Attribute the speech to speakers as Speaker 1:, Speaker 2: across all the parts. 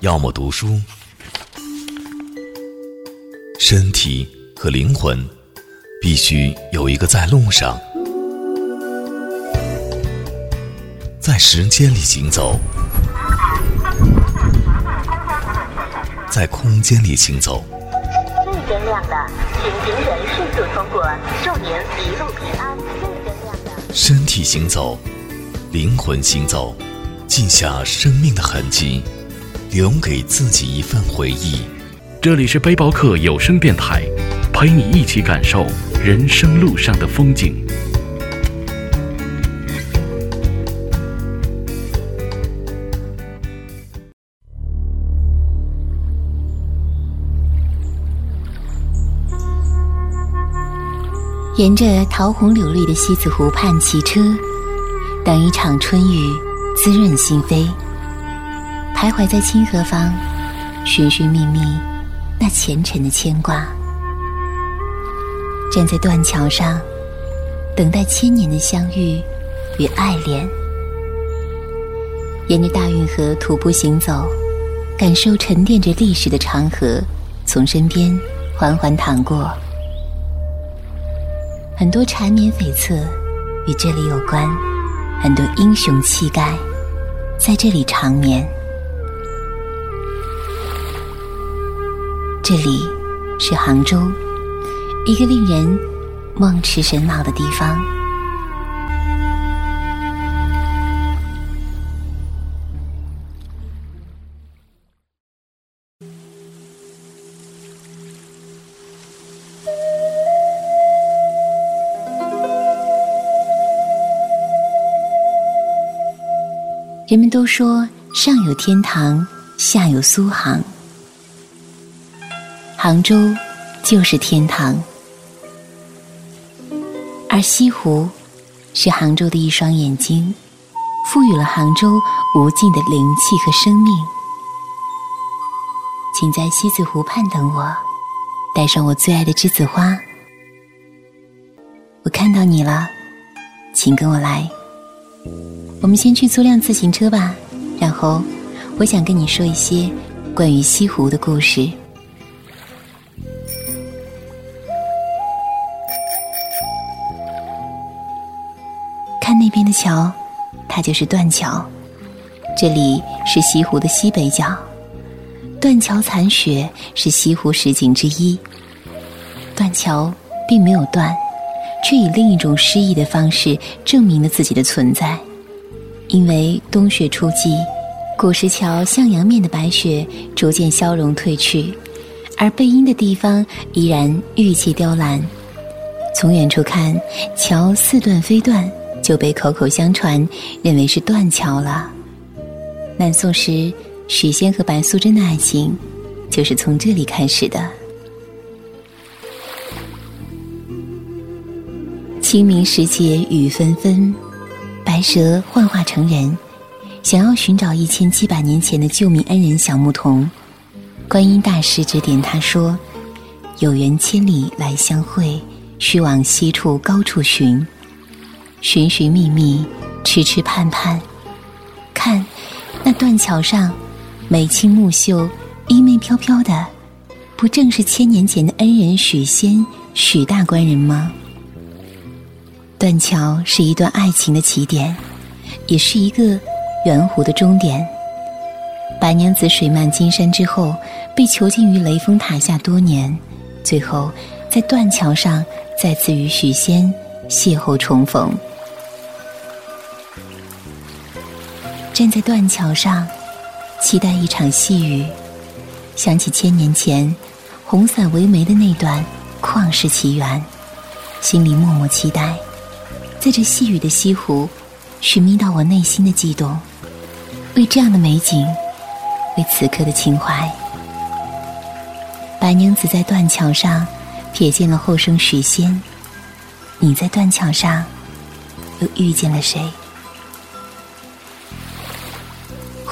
Speaker 1: 要么读书。身体和灵魂必须有一个在路上，在时间里行走，在空间里行走。
Speaker 2: 绿灯亮了，请行人迅速通过，祝您一路平安。绿灯亮了。
Speaker 1: 身体行走，灵魂行走，记下生命的痕迹，留给自己一份回忆。
Speaker 3: 这里是背包客有声电台，陪你一起感受人生路上的风景。
Speaker 4: 沿着桃红柳绿的西子湖畔骑车，等一场春雨滋润心扉。徘徊在清河坊，寻寻觅觅那前尘的牵挂。站在断桥上，等待千年的相遇与爱恋。沿着大运河徒步行走，感受沉淀着历史的长河从身边缓缓淌过。很多缠绵悱恻与这里有关，很多英雄气概在这里长眠。这里是杭州，一个令人梦驰神往的地方。人们都说上有天堂，下有苏杭。杭州就是天堂，而西湖是杭州的一双眼睛，赋予了杭州无尽的灵气和生命。请在西子湖畔等我，带上我最爱的栀子花。我看到你了，请跟我来。我们先去租辆自行车吧，然后我想跟你说一些关于西湖的故事。那边的桥，它就是断桥。这里是西湖的西北角，断桥残雪是西湖十景之一。断桥并没有断，却以另一种诗意的方式证明了自己的存在。因为冬雪初霁，古石桥向阳面的白雪逐渐消融褪去，而背阴的地方依然玉砌雕栏。从远处看，桥似断非断，就被口口相传，认为是断桥了。南宋时，许仙和白素贞的爱情，就是从这里开始的。清明时节雨纷纷。白蛇幻化成人，想要寻找一千七百年前的救命恩人小牧童。观音大师指点他说：“有缘千里来相会，须往西处高处寻。寻寻觅觅，痴痴盼盼。看，那断桥上，眉清目秀，衣袂飘飘的，不正是千年前的恩人许仙许大官人吗？”断桥是一段爱情的起点，也是一个圆弧的终点。白娘子水漫金山之后，被囚禁于雷峰塔下多年，最后在断桥上再次与许仙邂逅重逢。站在断桥上，期待一场细雨，想起千年前红伞为媒的那段旷世奇缘，心里默默期待。在这细雨的西湖，寻觅到我内心的悸动，为这样的美景，为此刻的情怀。白娘子在断桥上瞥见了后生许仙，你在断桥上又遇见了谁？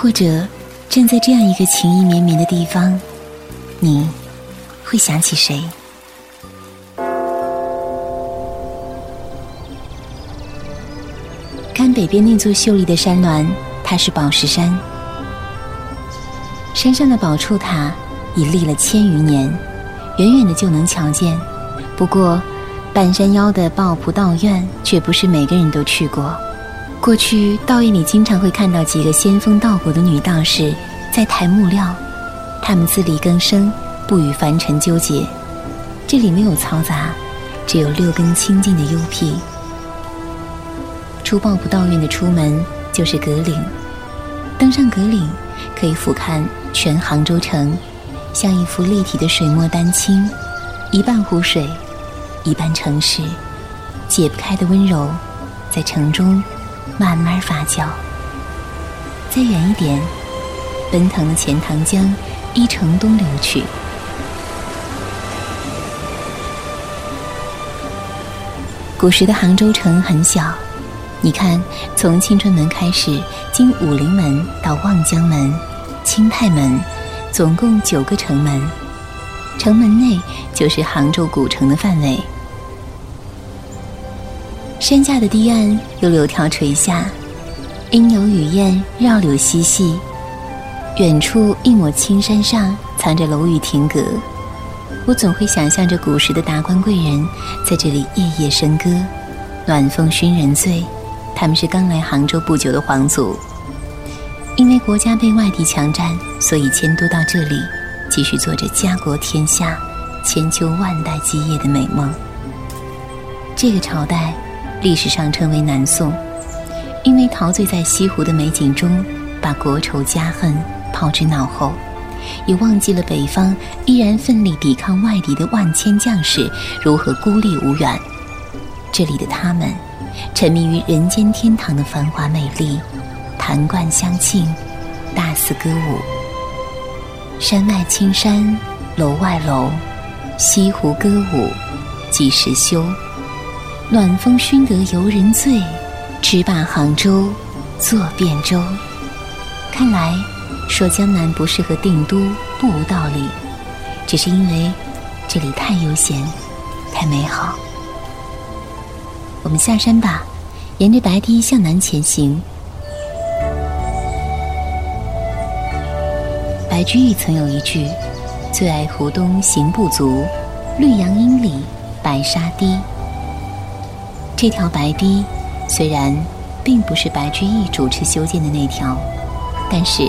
Speaker 4: 或者站在这样一个情意绵绵的地方，你会想起谁？看北边那座秀丽的山峦，它是宝石山。山上的宝柱塔已立了千余年，远远的就能瞧见。不过，半山腰的抱朴道院却不是每个人都去过。过去道院里经常会看到几个仙风道骨的女道士在抬木料，她们自力更生，不与凡尘纠结。这里没有嘈杂，只有六根清净的幽僻。出抱朴道院的出门就是阁岭，登上阁岭，可以俯瞰全杭州城，像一幅立体的水墨丹青，一半湖水，一半城市，解不开的温柔，在城中。慢慢发酵。再远一点，奔腾的钱塘江依城东流去。古时的杭州城很小，你看，从青春门开始，经武陵门到望江门、清泰门，总共九个城门。城门内就是杭州古城的范围。山下的堤岸有柳条垂下，莺莺雨燕绕柳嬉戏。远处一抹青山上藏着楼宇亭阁，我总会想象着古时的达官贵人在这里夜夜笙歌，暖风熏人醉。他们是刚来杭州不久的皇族，因为国家被外敌强占，所以迁都到这里，继续做着家国天下、千秋万代基业的美梦。这个朝代。历史上称为南宋，因为陶醉在西湖的美景中，把国仇家恨抛之脑后，也忘记了北方依然奋力抵抗外敌的万千将士如何孤立无援。这里的他们，沉迷于人间天堂的繁华美丽，弹冠相庆，大肆歌舞。山外青山，楼外楼，西湖歌舞，几时休？暖风熏得游人醉，直把杭州作汴州。看来说江南不适合定都不无道理，只是因为这里太悠闲，太美好。我们下山吧，沿着白堤向南前行。白居易曾有一句：“最爱湖东行不足，绿杨阴里白沙堤。”这条白堤，虽然并不是白居易主持修建的那条，但是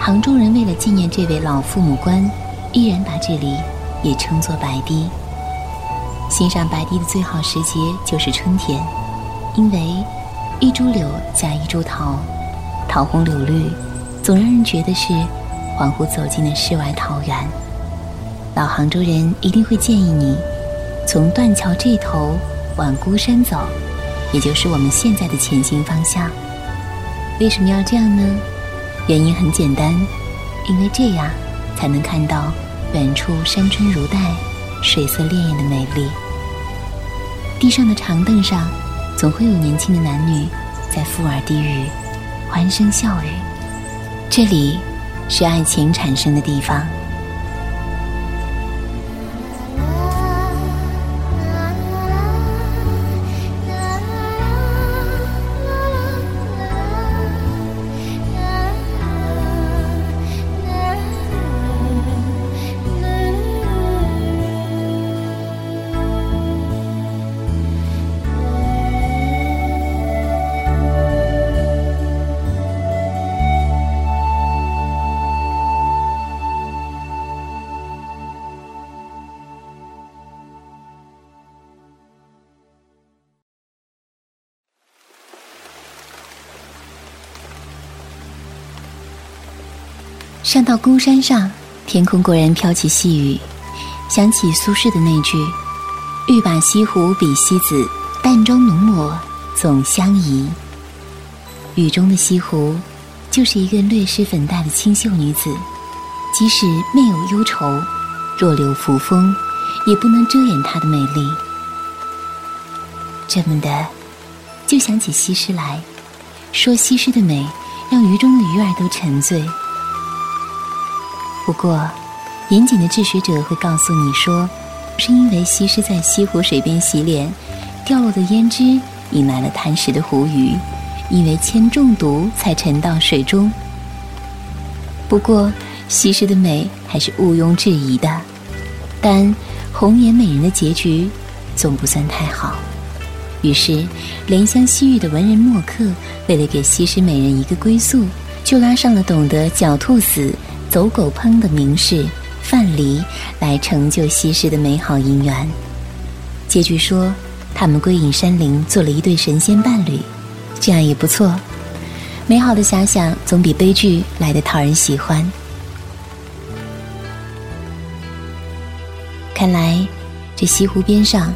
Speaker 4: 杭州人为了纪念这位老父母官，依然把这里也称作白堤。欣赏白堤的最好时节就是春天，因为一株柳加一株桃，桃红柳绿，总让人觉得是恍惚走进了世外桃源。老杭州人一定会建议你从断桥这头。往孤山走，也就是我们现在的前行方向。为什么要这样呢？原因很简单，因为这样才能看到远处山川如黛、水色潋滟的美丽。地上的长凳上，总会有年轻的男女在附耳低语，欢声笑语。这里是爱情产生的地方。上到孤山上，天空果然飘起细雨，想起苏轼的那句：“欲把西湖比西子，淡妆浓抹总相宜。”雨中的西湖，就是一个略施粉黛的清秀女子，即使面有忧愁，若柳扶风，也不能遮掩她的美丽。这么的，就想起西施来，说西施的美，让鱼中的鱼儿都沉醉。不过，严谨的治学者会告诉你说，是因为西施在西湖水边洗脸，掉落的胭脂引来了贪食的湖鱼，因为铅中毒才沉到水中。不过，西施的美还是毋庸置疑的，但红颜美人的结局总不算太好。于是，怜香惜玉的文人墨客为了给西施美人一个归宿，就拉上了懂得“狡兔死，走狗烹”的名士范蠡来成就西施的美好姻缘。结局说，他们归隐山林，做了一对神仙伴侣，这样也不错。美好的遐想总比悲剧来的讨人喜欢。看来，这西湖边上。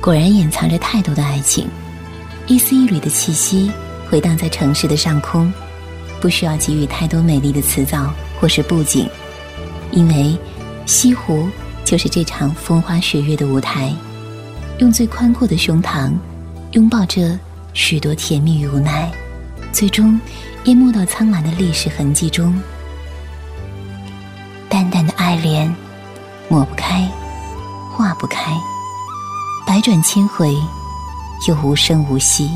Speaker 4: 果然掩藏着太多的爱情，一丝一缕的气息回荡在城市的上空，不需要给予太多美丽的辞藻或是布景，因为西湖就是这场风花雪月的舞台，用最宽阔的胸膛拥抱着许多甜蜜与无奈，最终淹没到苍蓝的历史痕迹中，淡淡的爱恋抹不开，化不开。百转千回，又无声无息。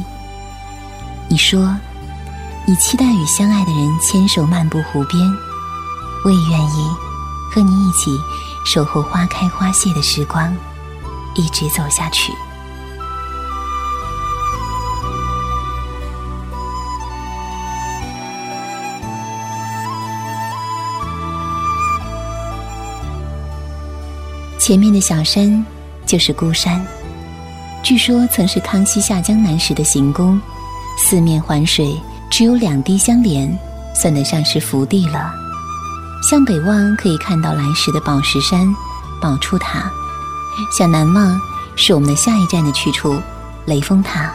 Speaker 4: 你说，你期待与相爱的人牵手漫步湖边，我也愿意和你一起守候花开花谢的时光，一直走下去。前面的小山就是孤山。据说曾是康熙下江南时的行宫，四面环水，只有两堤相连，算得上是福地了。向北望可以看到来时的宝石山、宝柱塔；向南望是我们的下一站的去处——雷峰塔。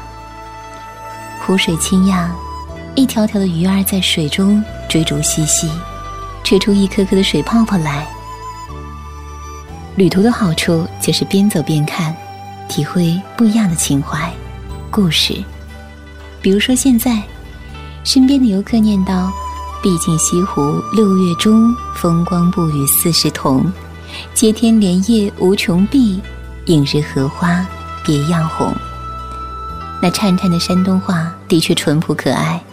Speaker 4: 湖水清漾，一条条的鱼儿在水中追逐嬉戏，吹出一颗颗的水泡泡来。旅途的好处就是边走边看。体会不一样的情怀、故事。比如说，现在身边的游客念叨：“毕竟西湖六月中，风光不与四时同。接天莲叶无穷碧，映日荷花别样红。”那颤颤的山东话的确淳朴可爱。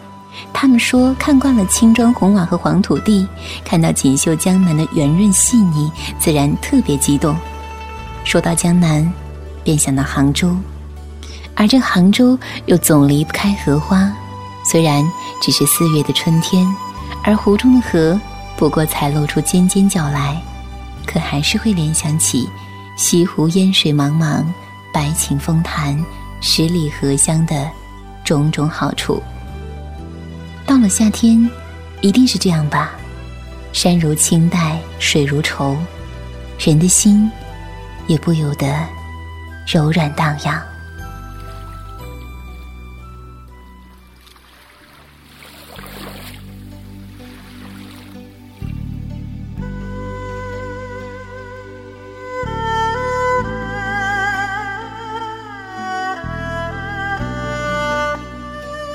Speaker 4: 他们说看惯了青砖红瓦和黄土地，看到锦绣江南的圆润细腻，自然特别激动。说到江南。便想到杭州，而这杭州又总离不开荷花。虽然只是四月的春天，而湖中的荷不过才露出尖尖角来，可还是会联想起西湖烟水茫茫、白顷风潭、十里荷香的种种好处。到了夏天，一定是这样吧？山如青黛，水如愁，人的心也不由得。柔软荡漾。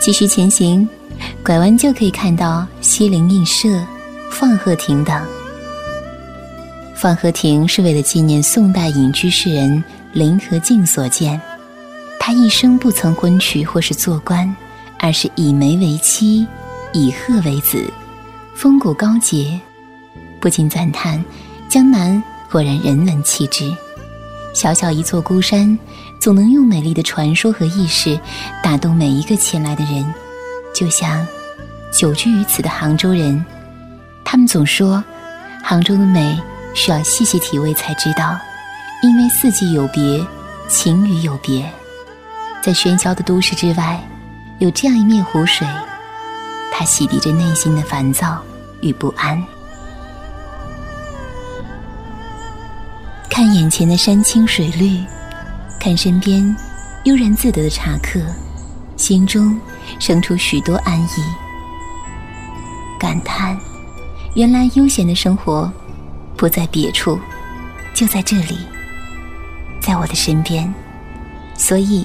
Speaker 4: 继续前行，拐弯就可以看到西泠印社、放鹤亭等。放鹤亭是为了纪念宋代隐居诗人。林和靖所建，他一生不曾婚娶或是做官，而是以梅为妻，以鹤为子，风骨高洁，不禁赞叹：江南果然人文气质。小小一座孤山，总能用美丽的传说和轶事打动每一个前来的人，就像久居于此的杭州人，他们总说，杭州的美需要细细体味才知道。因为四季有别，晴雨有别，在喧嚣的都市之外，有这样一面湖水，它洗涤着内心的烦躁与不安。看眼前的山青水绿，看身边悠然自得的茶客，心中生出许多安逸，感叹：原来悠闲的生活不在别处，就在这里。在我的身边，所以，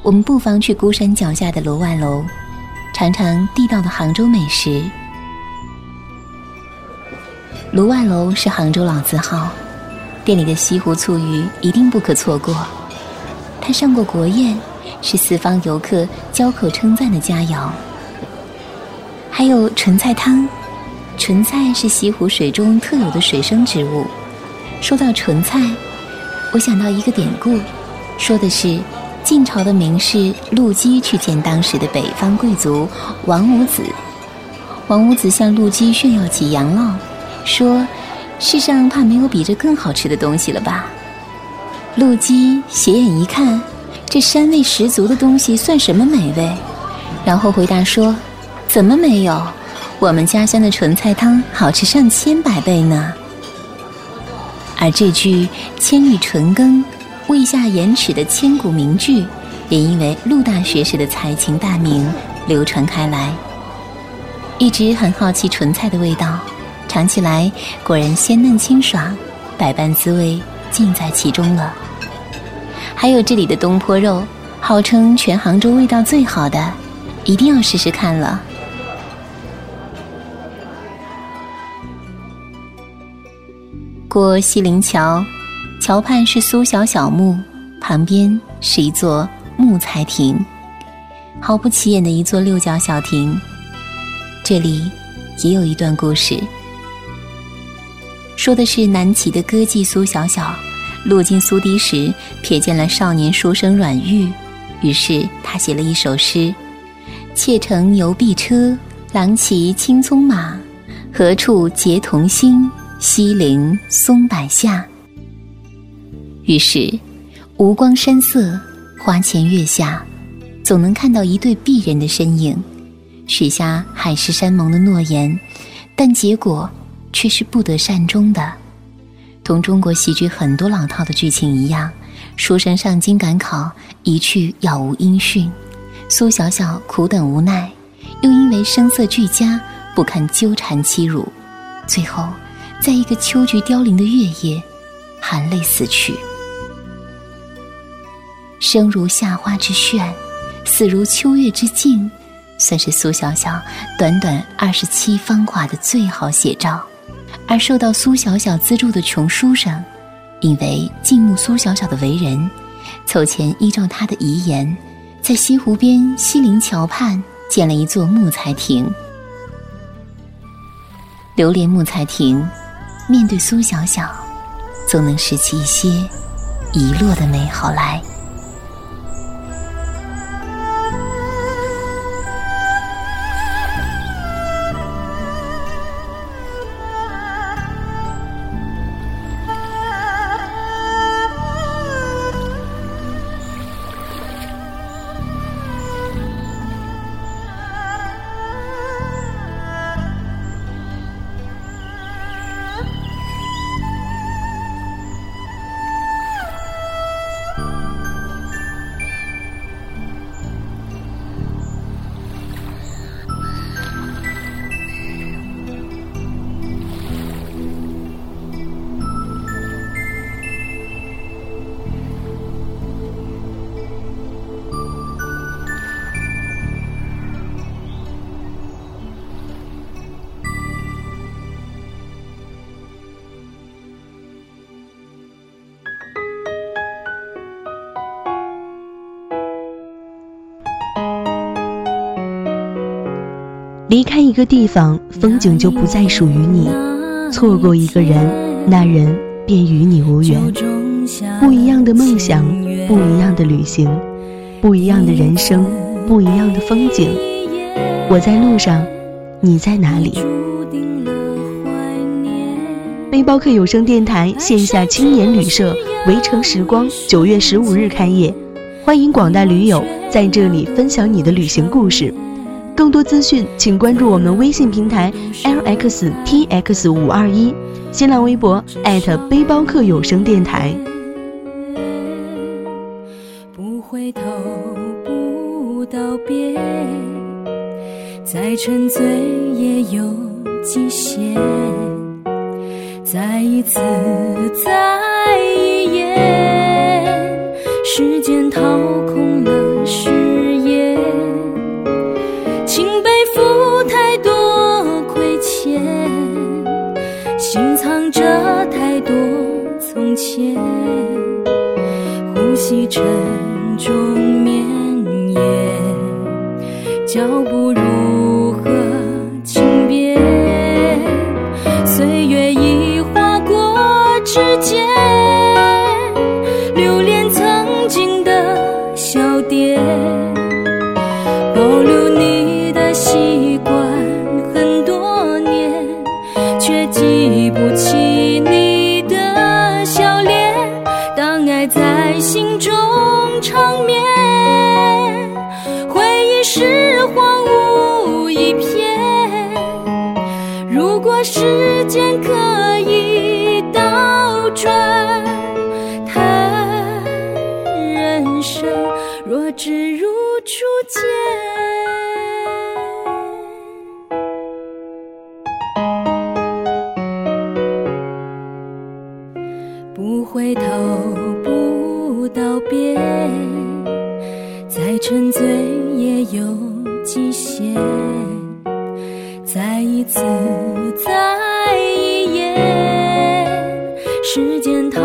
Speaker 4: 我们不妨去孤山脚下的楼外楼，尝尝地道的杭州美食。卢外楼是杭州老字号，店里的西湖醋鱼一定不可错过。它上过国宴，是四方游客交口称赞的佳肴。还有纯菜汤，莼菜是西湖水中特有的水生植物。说到莼菜，我想到一个典故，说的是晋朝的名士陆机去见当时的北方贵族王五子。王五子向陆机炫耀起羊酪，说：“世上怕没有比这更好吃的东西了吧？”陆基斜眼一看，这膻味十足的东西算什么美味？然后回答说：“怎么没有？我们家乡的莼菜汤好吃上千百倍呢。”而这句“千里纯耕，未下盐池”的千古名句，也因为陆大学士的才情大名流传开来。一直很好奇莼菜的味道，尝起来果然鲜嫩清爽，百般滋味尽在其中了。还有这里的东坡肉，号称全杭州味道最好的，一定要试试看了。过西泠桥，桥畔是苏小小墓，旁边是一座木材亭，毫不起眼的一座六角小亭。这里也有一段故事，说的是南齐的歌妓苏小小，路经苏堤时，瞥见了少年书生阮玉，于是他写了一首诗：“妾乘牛壁车，郎骑青骢马，何处结同心？”西陵松柏下，于是无光山色，花前月下，总能看到一对璧人的身影，许下海誓山盟的诺言，但结果却是不得善终的。同中国戏剧很多老套的剧情一样，书生上京赶考，一去杳无音讯，苏小小苦等无奈，又因为声色俱佳，不堪纠缠欺辱，最后。在一个秋菊凋零的月夜，含泪死去。生如夏花之绚，死如秋月之静，算是苏小小短短二十七芳华的最好写照。而受到苏小小资助的穷书生，因为敬慕苏小小的为人，凑钱依照他的遗言，在西湖边西泠桥畔建了一座木材亭。流连木材亭。面对苏小小，总能拾起一些遗落的美好来。
Speaker 5: 离开一个地方，风景就不再属于你；错过一个人，那人便与你无缘。不一样的梦想，不一样的旅行，不一样的人生，不一样的风景。我在路上，你在哪里？背包客有声电台线下青年旅社“围城时光”九月十五日开业，欢迎广大驴友在这里分享你的旅行故事。更多资讯，请关注我们微信平台 lxtx 五二一，新浪微博背包客有声电台。不回头，不道别，再沉醉也有极限。再一次，再沉重绵延，脚步如何轻便？
Speaker 6: 岁月已划过指尖，留恋曾经的笑点，保留你的习惯很多年，却记不清。再一次，再一眼，时间逃